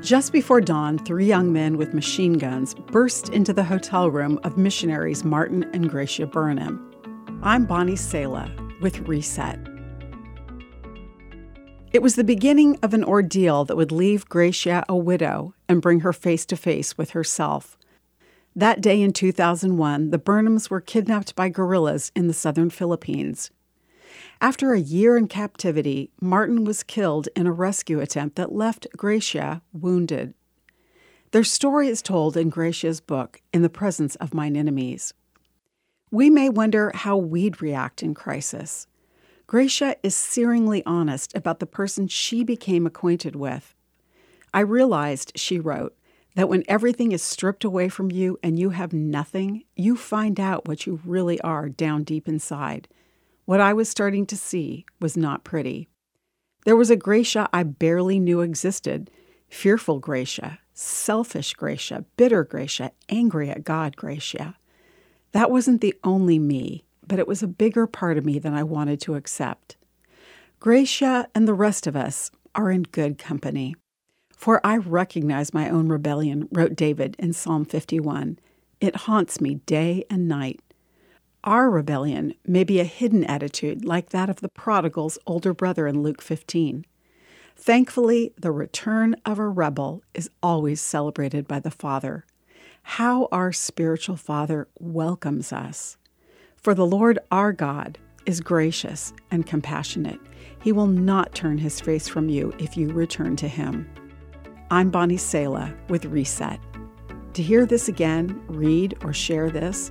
Just before dawn, three young men with machine guns burst into the hotel room of missionaries Martin and Gracia Burnham. I'm Bonnie Sala with Reset. It was the beginning of an ordeal that would leave Gracia a widow and bring her face to face with herself. That day in 2001, the Burnhams were kidnapped by guerrillas in the southern Philippines. After a year in captivity, Martin was killed in a rescue attempt that left Gracia wounded. Their story is told in Gracia's book, In the Presence of Mine Enemies. We may wonder how we'd react in crisis. Gracia is searingly honest about the person she became acquainted with. I realized, she wrote, that when everything is stripped away from you and you have nothing, you find out what you really are down deep inside. What I was starting to see was not pretty. There was a Gracia I barely knew existed fearful Gracia, selfish Gracia, bitter Gracia, angry at God Gracia. That wasn't the only me, but it was a bigger part of me than I wanted to accept. Gracia and the rest of us are in good company. For I recognize my own rebellion, wrote David in Psalm 51. It haunts me day and night. Our rebellion may be a hidden attitude like that of the prodigal's older brother in Luke 15. Thankfully, the return of a rebel is always celebrated by the Father. How our spiritual Father welcomes us. For the Lord our God is gracious and compassionate. He will not turn his face from you if you return to him. I'm Bonnie Sala with Reset. To hear this again, read or share this,